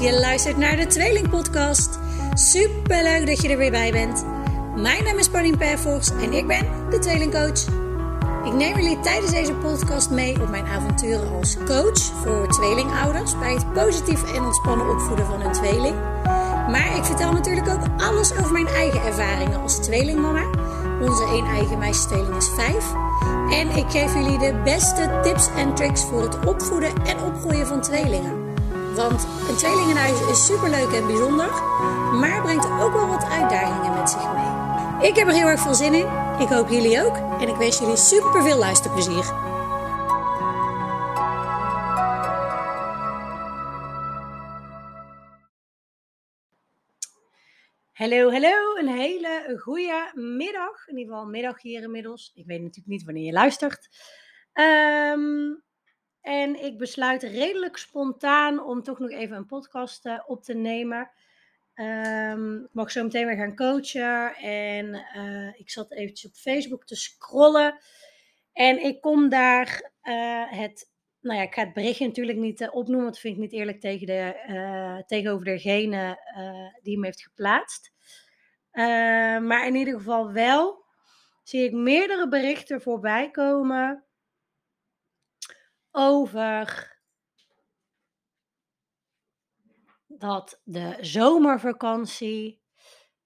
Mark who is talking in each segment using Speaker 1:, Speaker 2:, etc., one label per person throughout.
Speaker 1: Je luistert naar de Tweeling Podcast. Super leuk dat je er weer bij bent. Mijn naam is Pauline Perfors en ik ben de Tweelingcoach. Ik neem jullie tijdens deze podcast mee op mijn avonturen als coach voor tweelingouders bij het positief en ontspannen opvoeden van hun tweeling. Maar ik vertel natuurlijk ook alles over mijn eigen ervaringen als tweelingmama. Onze één eigen meisjestweeling is vijf. En ik geef jullie de beste tips en tricks voor het opvoeden en opgroeien van tweelingen. Want een tweelingenhuis is superleuk en bijzonder, maar brengt ook wel wat uitdagingen met zich mee. Ik heb er heel erg veel zin in. Ik hoop jullie ook. En ik wens jullie super veel luisterplezier. Hallo, hallo. Een hele goede middag. In ieder geval middag hier inmiddels. Ik weet natuurlijk niet wanneer je luistert. Ehm, en ik besluit redelijk spontaan om toch nog even een podcast uh, op te nemen. Um, ik mag zo meteen weer gaan coachen. En uh, ik zat eventjes op Facebook te scrollen. En ik kom daar uh, het. Nou ja, ik ga het berichtje natuurlijk niet opnoemen. Want dat vind ik niet eerlijk tegen de, tegenover degene die hem heeft geplaatst. maar in ieder geval wel zie ik meerdere berichten voorbij komen over dat de zomervakantie,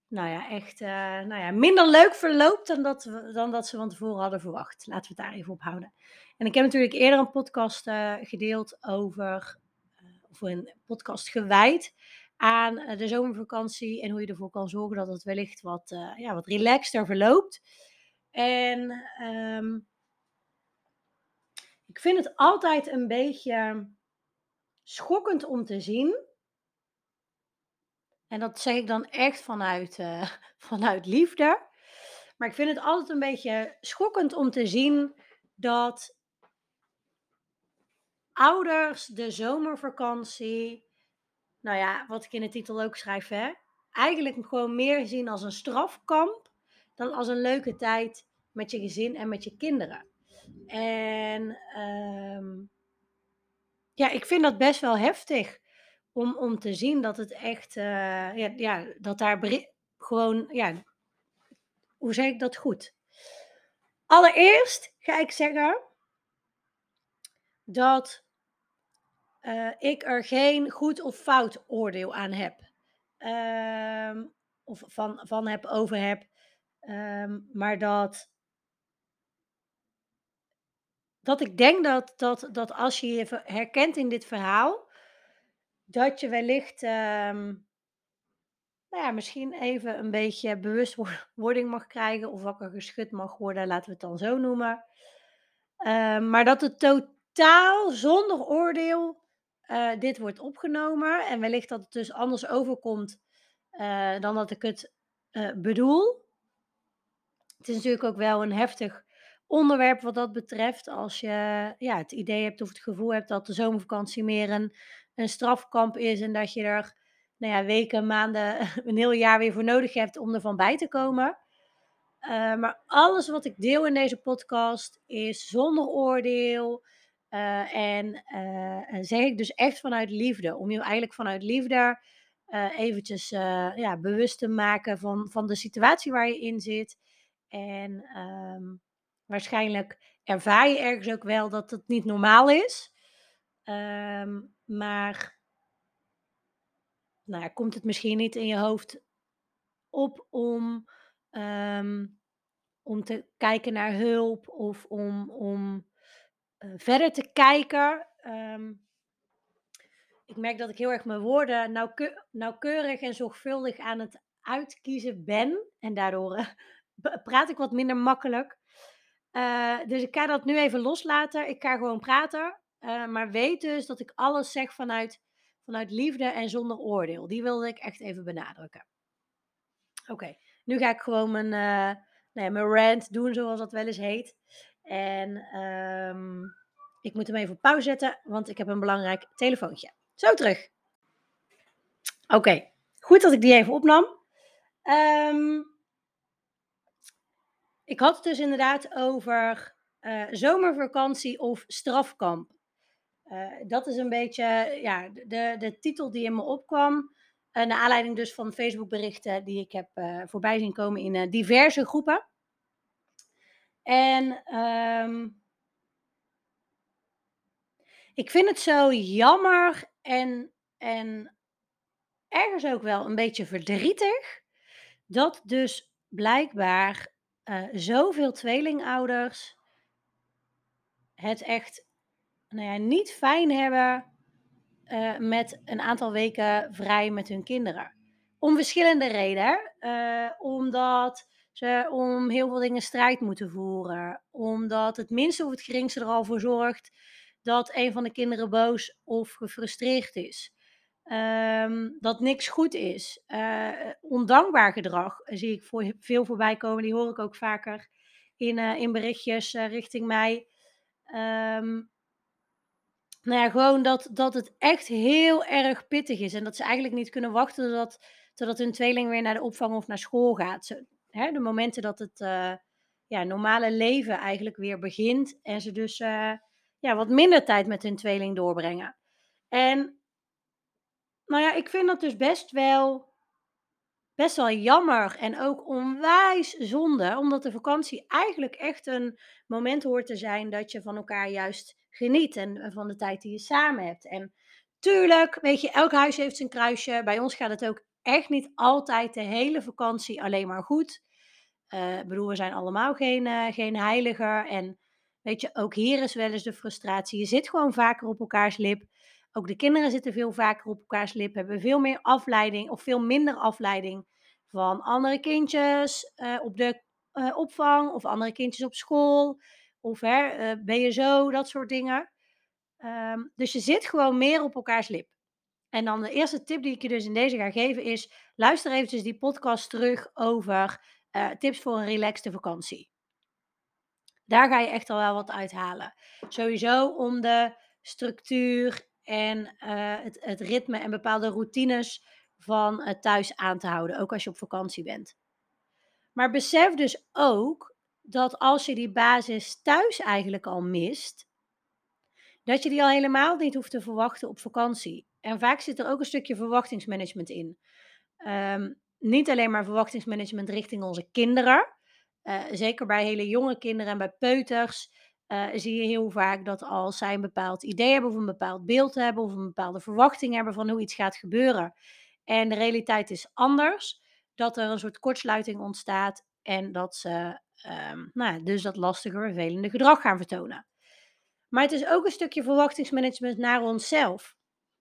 Speaker 1: nou ja, echt uh, nou ja, minder leuk verloopt dan dat, we, dan dat ze van tevoren hadden verwacht. Laten we het daar even op houden. En ik heb natuurlijk eerder een podcast uh, gedeeld over, uh, of een podcast gewijd aan de zomervakantie en hoe je ervoor kan zorgen dat het wellicht wat, ja, wat relaxter verloopt. En um, ik vind het altijd een beetje schokkend om te zien. En dat zeg ik dan echt vanuit, uh, vanuit liefde. Maar ik vind het altijd een beetje schokkend om te zien dat ouders de zomervakantie, nou ja, wat ik in de titel ook schrijf, hè, eigenlijk gewoon meer zien als een strafkamp dan als een leuke tijd met je gezin en met je kinderen. En um, ja, ik vind dat best wel heftig om, om te zien dat het echt, uh, ja, ja, dat daar gewoon, ja, hoe zeg ik dat goed? Allereerst ga ik zeggen dat uh, ik er geen goed of fout oordeel aan heb. Um, of van, van heb, over heb. Um, maar dat dat ik denk dat, dat, dat als je je herkent in dit verhaal, dat je wellicht um, nou ja, misschien even een beetje bewustwording mag krijgen of wakker geschud mag worden, laten we het dan zo noemen. Uh, maar dat het totaal zonder oordeel uh, dit wordt opgenomen en wellicht dat het dus anders overkomt uh, dan dat ik het eh, bedoel. Het is natuurlijk ook wel een heftig onderwerp wat dat betreft. Als je ja, het idee hebt of het gevoel hebt dat de zomervakantie meer een, een strafkamp is en dat je er nou ja, weken, maanden, een heel jaar weer voor nodig hebt om ervan bij te komen. Uh, maar alles wat ik deel in deze podcast is zonder oordeel. Uh, en uh, zeg ik dus echt vanuit liefde. Om je eigenlijk vanuit liefde eventjes ja, bewust te maken van, van de situatie waar je in zit. En um, Waarschijnlijk ervaar je ergens ook wel dat het niet normaal is. Um, maar nou komt het misschien niet in je hoofd op om, um, om te kijken naar hulp of om, om uh, verder te kijken. Um, ik merk dat ik heel erg mijn woorden nauwke nauwkeurig en zorgvuldig aan het uitkiezen ben. En daardoor uh, praat ik wat minder makkelijk. Uh, dus ik ga dat nu even loslaten. Ik ga gewoon praten. Uh, maar weet dus dat ik alles zeg vanuit, vanuit liefde en zonder oordeel. Die wilde ik echt even benadrukken. Oké, nu ga ik gewoon mijn, nou ja, mijn rant doen, zoals dat wel eens heet. En um, ik moet hem even op pauze zetten, want ik heb een belangrijk telefoontje. Zo terug. Oké, goed dat ik die even opnam. Um, ik had het dus inderdaad over uh, zomervakantie of strafkamp. Eh, dat is een beetje ja, de, de titel die in me opkwam. Uh, naar aanleiding dus van Facebook-berichten die ik heb voorbij zien komen in diverse groepen. En um, ik vind het zo jammer en, en ergens ook wel een beetje verdrietig dat dus blijkbaar zoveel tweelingouders het echt nou ja, niet fijn hebben uh, met een aantal weken vrij met hun kinderen. Om verschillende redenen. Uh, omdat ze om heel veel dingen strijd moeten voeren. Omdat het minste of het geringste er al voor zorgt dat een van de kinderen boos of gefrustreerd is. Um, dat niks goed is. Uh, ondankbaar gedrag zie ik veel voorbij komen. Die hoor ik ook vaker in, in berichtjes richting mij. Um, nou ja, gewoon dat, dat het echt heel erg pittig is. En dat ze eigenlijk niet kunnen wachten totdat, totdat hun tweeling weer naar de opvang of naar school gaat. Hè, de momenten dat het ja, normale leven eigenlijk weer begint. En ze dus ja, wat minder tijd met hun tweeling doorbrengen. En nou ja, ik vind dat dus best wel, best wel jammer en ook onwijs zonde. Omdat de vakantie eigenlijk echt een moment hoort te zijn dat je van elkaar juist geniet en van de tijd die je samen hebt. En tuurlijk, weet je, elk huis heeft zijn kruisje. Bij ons gaat het ook echt niet altijd de hele vakantie alleen maar goed. Uh, ik bedoel, we zijn allemaal geen, uh, geen heiliger. En weet je, ook hier is wel eens de frustratie. Je zit gewoon vaker op elkaars lip. Ook de kinderen zitten veel vaker op elkaars lip. Hebben veel meer afleiding of veel minder afleiding van andere kindjes uh, op de opvang of andere kindjes op school. Of hè, ben je zo, dat soort dingen. Um, dus je zit gewoon meer op elkaars lip. En dan de eerste tip die ik je dus in deze ga geven is: luister eventjes die podcast terug over tips voor een relaxte vakantie. Daar ga je echt al wel wat uithalen. Sowieso om de structuur en uh, het, het, ritme en bepaalde routines van uh, thuis aan te houden, ook als je op vakantie bent. Maar besef dus ook dat als je die basis thuis eigenlijk al mist, dat je die al helemaal niet hoeft te verwachten op vakantie. En vaak zit er ook een stukje verwachtingsmanagement in. Um, niet alleen maar verwachtingsmanagement richting onze kinderen. Uh, zeker bij hele jonge kinderen en bij peuters uh, zie je heel vaak dat als zij een bepaald idee hebben of een bepaald beeld hebben of een bepaalde verwachting hebben van hoe iets gaat gebeuren en de realiteit is anders, dat er een soort kortsluiting ontstaat en dat ze um, nou, dus dat lastige, vervelende gedrag gaan vertonen. Maar het is ook een stukje verwachtingsmanagement naar onszelf.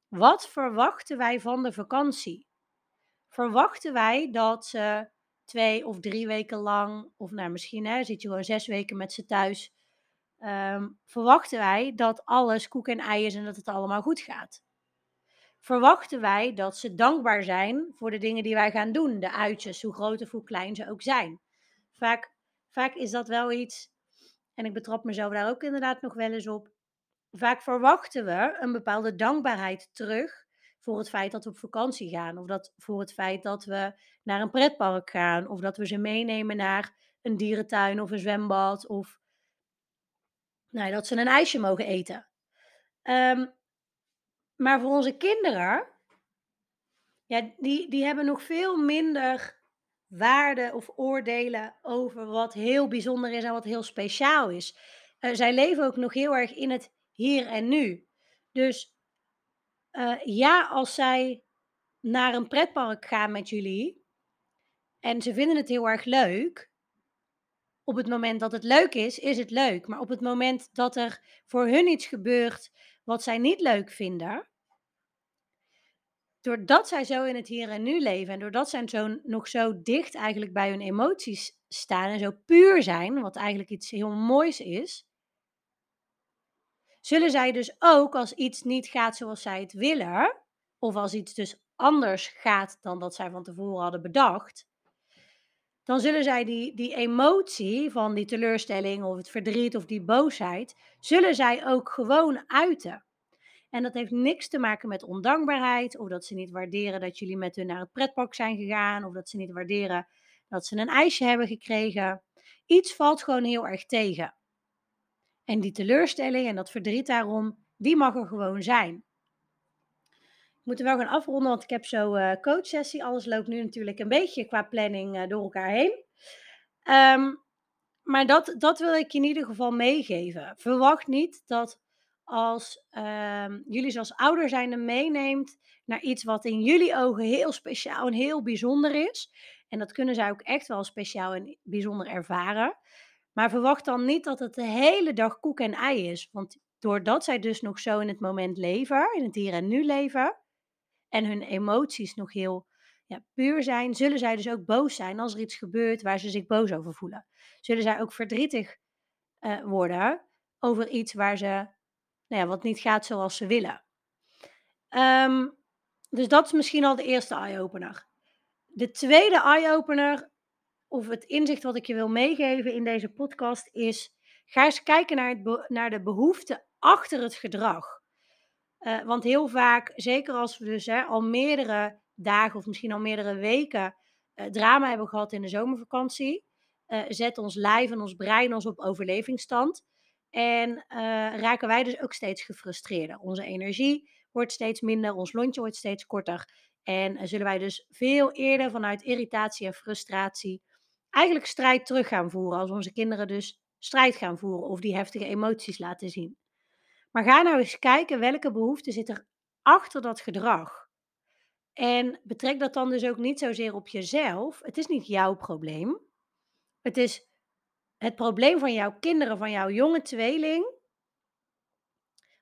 Speaker 1: Wat verwachten wij van de vakantie? Verwachten wij dat ze twee of drie weken lang, of nou misschien hè, zit je gewoon zes weken met ze thuis, um, verwachten wij dat alles koek en ei is en dat het allemaal goed gaat? Verwachten wij dat ze dankbaar zijn voor de dingen die wij gaan doen, de uitjes, hoe groot of hoe klein ze ook zijn? Vaak vaak is dat wel iets, en ik betrap mezelf daar ook inderdaad nog wel eens op. Vaak verwachten we een bepaalde dankbaarheid terug voor het feit dat we op vakantie gaan. Of dat voor het feit dat we naar een pretpark gaan. Of dat we ze meenemen naar een dierentuin of een zwembad. Of nou, dat ze een ijsje mogen eten. Um, maar voor onze kinderen, ja, die, die hebben nog veel minder waarden of oordelen over wat heel bijzonder is en wat heel speciaal is. Uh, zij leven ook nog heel erg in het hier en nu. Dus uh, ja, als zij naar een pretpark gaan met jullie en ze vinden het heel erg leuk, op het moment dat het leuk is, is het leuk. Maar op het moment dat er voor hun iets gebeurt wat zij niet leuk vinden, doordat zij zo in het hier en nu leven en doordat zij zo, nog zo dicht eigenlijk bij hun emoties staan en zo puur zijn, wat eigenlijk iets heel moois is, zullen zij dus ook als iets niet gaat zoals zij het willen, of als iets dus anders gaat dan dat zij van tevoren hadden bedacht, dan zullen zij die, die emotie van die teleurstelling of het verdriet of die boosheid, zullen zij ook gewoon uiten. En dat heeft niks te maken met ondankbaarheid of dat ze niet waarderen dat jullie met hun naar het pretpark zijn gegaan of dat ze niet waarderen dat ze een ijsje hebben gekregen. Iets valt gewoon heel erg tegen. En die teleurstelling en dat verdriet daarom Die mag er gewoon zijn. We moeten wel gaan afronden, want ik heb zo uh, coachsessie. Alles loopt nu natuurlijk een beetje qua planning uh, door elkaar heen. Um, maar dat, dat wil ik in ieder geval meegeven. Verwacht niet dat als um, jullie ze als ouder zijnde meeneemt naar iets wat in jullie ogen heel speciaal en heel bijzonder is. En dat kunnen zij ook echt wel speciaal en bijzonder ervaren. Maar verwacht dan niet dat het de hele dag koek en ei is. Want doordat zij dus nog zo in het moment leven, in het hier en nu leven, en hun emoties nog heel ja, puur zijn, zullen zij dus ook boos zijn als er iets gebeurt waar ze zich boos over voelen. Zullen zij ook verdrietig uh, worden over iets waar ze, nou ja, wat niet gaat zoals ze willen. Um, dus dat is misschien al de eerste eye-opener. De tweede eye-opener, of het inzicht wat ik je wil meegeven in deze podcast, is: ga eens kijken naar, het naar de behoeften achter het gedrag. Uh, want heel vaak, zeker als we dus hè, al meerdere dagen of misschien al meerdere weken uh, drama hebben gehad in de zomervakantie, uh, zet ons lijf en ons brein ons op overlevingsstand. En raken wij dus ook steeds gefrustreerder. Onze energie wordt steeds minder, ons lontje wordt steeds korter. En zullen wij dus veel eerder vanuit irritatie en frustratie eigenlijk strijd terug gaan voeren. Als onze kinderen dus strijd gaan voeren of die heftige emoties laten zien. Maar ga nou eens kijken welke behoefte zit er achter dat gedrag. En betrek dat dan dus ook niet zozeer op jezelf. Het is niet jouw probleem. Het is het probleem van jouw kinderen, van jouw jonge tweeling,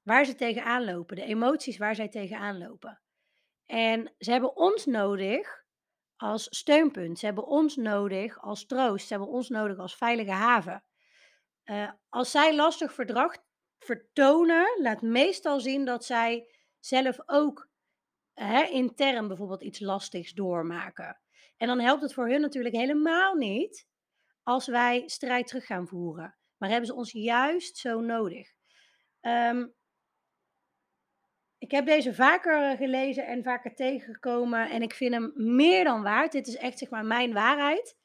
Speaker 1: waar ze tegenaan lopen, de emoties waar zij tegenaan lopen. En ze hebben ons nodig als steunpunt. Ze hebben ons nodig als troost. Ze hebben ons nodig als veilige haven. Uh, als zij lastig verdrag vertonen, laat meestal zien dat zij zelf ook hè, intern bijvoorbeeld iets lastigs doormaken. En dan helpt het voor hun natuurlijk helemaal niet als wij strijd terug gaan voeren. Maar hebben ze ons juist zo nodig. Um, ik heb deze vaker gelezen en vaker tegengekomen en ik vind hem meer dan waard. Dit is echt zeg maar mijn waarheid.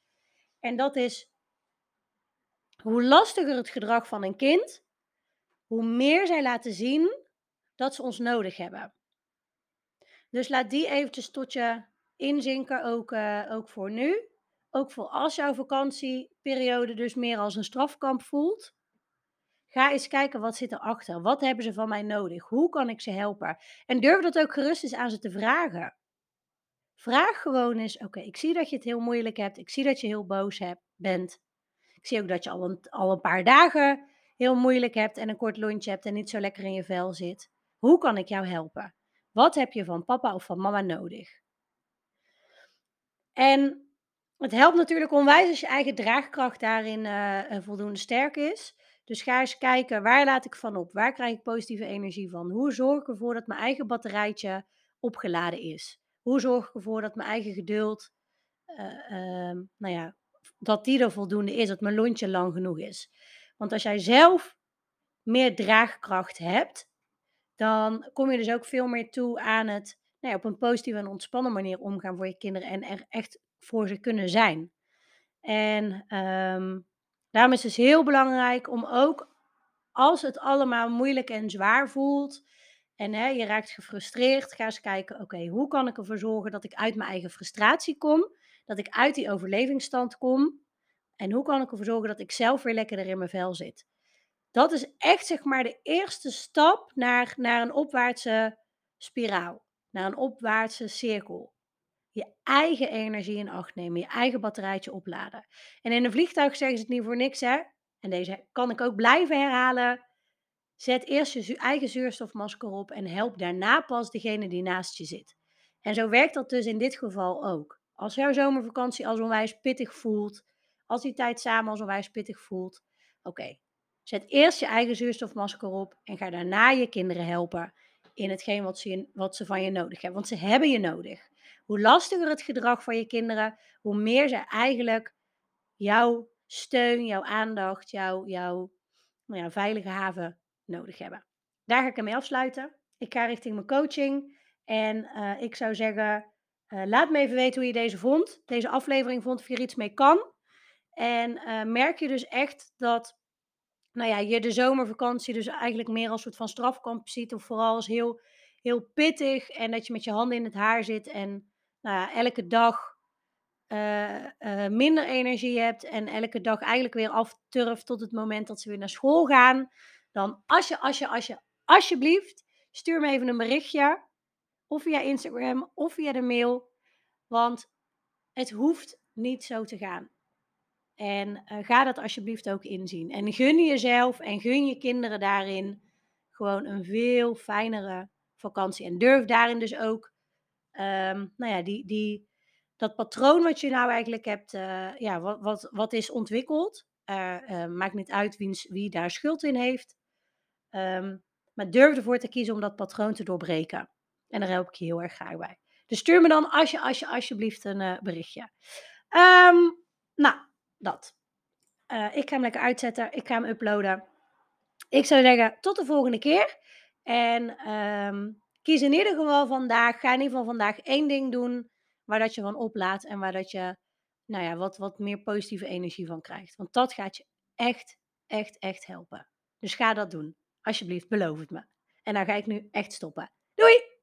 Speaker 1: En dat is hoe lastiger het gedrag van een kind, hoe meer zij laten zien dat ze ons nodig hebben. Dus laat die eventjes tot je inzinken, ook, uh, ook voor nu. Ook voor als jouw vakantieperiode dus meer als een strafkamp voelt. Ga eens kijken wat zit erachter. Wat hebben ze van mij nodig? Hoe kan ik ze helpen? En durf dat ook gerust eens aan ze te vragen. Vraag gewoon eens: Oké, ik zie dat je het heel moeilijk hebt. Ik zie dat je heel boos bent. Ik zie ook dat je al een, al een paar dagen heel moeilijk hebt en een kort lontje hebt en niet zo lekker in je vel zit. Hoe kan ik jou helpen? Wat heb je van papa of van mama nodig? En het helpt natuurlijk onwijs als je eigen draagkracht daarin uh, voldoende sterk is. Dus ga eens kijken, waar laat ik van op? Waar krijg ik positieve energie van? Hoe zorg ik ervoor dat mijn eigen batterijtje opgeladen is? Hoe zorg ik ervoor dat mijn eigen geduld, uh, uh, nou ja, dat die er voldoende is, dat mijn lontje lang genoeg is? Want als jij zelf meer draagkracht hebt, dan kom je dus ook veel meer toe aan het nou ja, op een positieve en ontspannen manier omgaan voor je kinderen en er echt voor ze kunnen zijn. En um, Daarom is het dus heel belangrijk om ook als het allemaal moeilijk en zwaar voelt en hè, je raakt gefrustreerd, ga eens kijken, oké, hoe kan ik ervoor zorgen dat ik uit mijn eigen frustratie kom, dat ik uit die overlevingsstand kom en hoe kan ik ervoor zorgen dat ik zelf weer lekkerder in mijn vel zit. Dat is echt zeg maar de eerste stap naar, naar een opwaartse spiraal, naar een opwaartse cirkel je eigen energie in acht nemen, je eigen batterijtje opladen. En in een vliegtuig zeggen ze het niet voor niks, hè? En deze kan ik ook blijven herhalen. Zet eerst je eigen zuurstofmasker op en help daarna pas degene die naast je zit. En zo werkt dat dus in dit geval ook. Als jouw zomervakantie als onwijs pittig voelt, als die tijd samen als onwijs pittig voelt, oké, zet eerst je eigen zuurstofmasker op en ga daarna je kinderen helpen in hetgeen wat ze, wat ze van je nodig hebben. Want ze hebben je nodig hoe lastiger het gedrag van je kinderen, hoe meer ze eigenlijk jouw steun, jouw aandacht, jouw, jouw nou ja, veilige haven nodig hebben. Daar ga ik ermee afsluiten. Ik ga richting mijn coaching. En uh, ik zou zeggen, uh, laat me even weten hoe je deze vond. Deze aflevering vond, of je er iets mee kan. En uh, merk je dus echt dat nou ja, je de zomervakantie dus eigenlijk meer als soort van strafkamp ziet of vooral als heel, heel pittig en dat je met je handen in het haar zit en nou ja, elke dag eh, eh, minder energie hebt en elke dag eigenlijk weer afturft tot het moment dat ze weer naar school gaan, dan als je, als je, als je, alsjeblieft, stuur me even een berichtje. Of via Instagram of via de mail. Want het hoeft niet zo te gaan. En uh, ga dat alsjeblieft ook inzien. En gun jezelf en gun je kinderen daarin gewoon een veel fijnere vakantie. En durf daarin dus ook, um, nou ja, die, die, dat patroon wat je nou eigenlijk hebt, uh, ja, wat, wat, wat is ontwikkeld. Uh, maakt niet uit wie, wie daar schuld in heeft. Um, maar durf ervoor te kiezen om dat patroon te doorbreken. En daar help ik je heel erg graag bij. Dus stuur me dan als je, als je, alsjeblieft een berichtje. Um, nou, dat. Uh, ik ga hem lekker uitzetten. Ik ga hem uploaden. Ik zou zeggen, tot de volgende keer. En um, kies in ieder geval vandaag, ga in ieder geval vandaag één ding doen waar dat je van oplaat en waar dat je, nou ja, wat, wat meer positieve energie van krijgt. Want dat gaat je echt, echt, echt helpen. Dus ga dat doen. Alsjeblieft, beloof het me. En dan ga ik nu echt stoppen. Doei!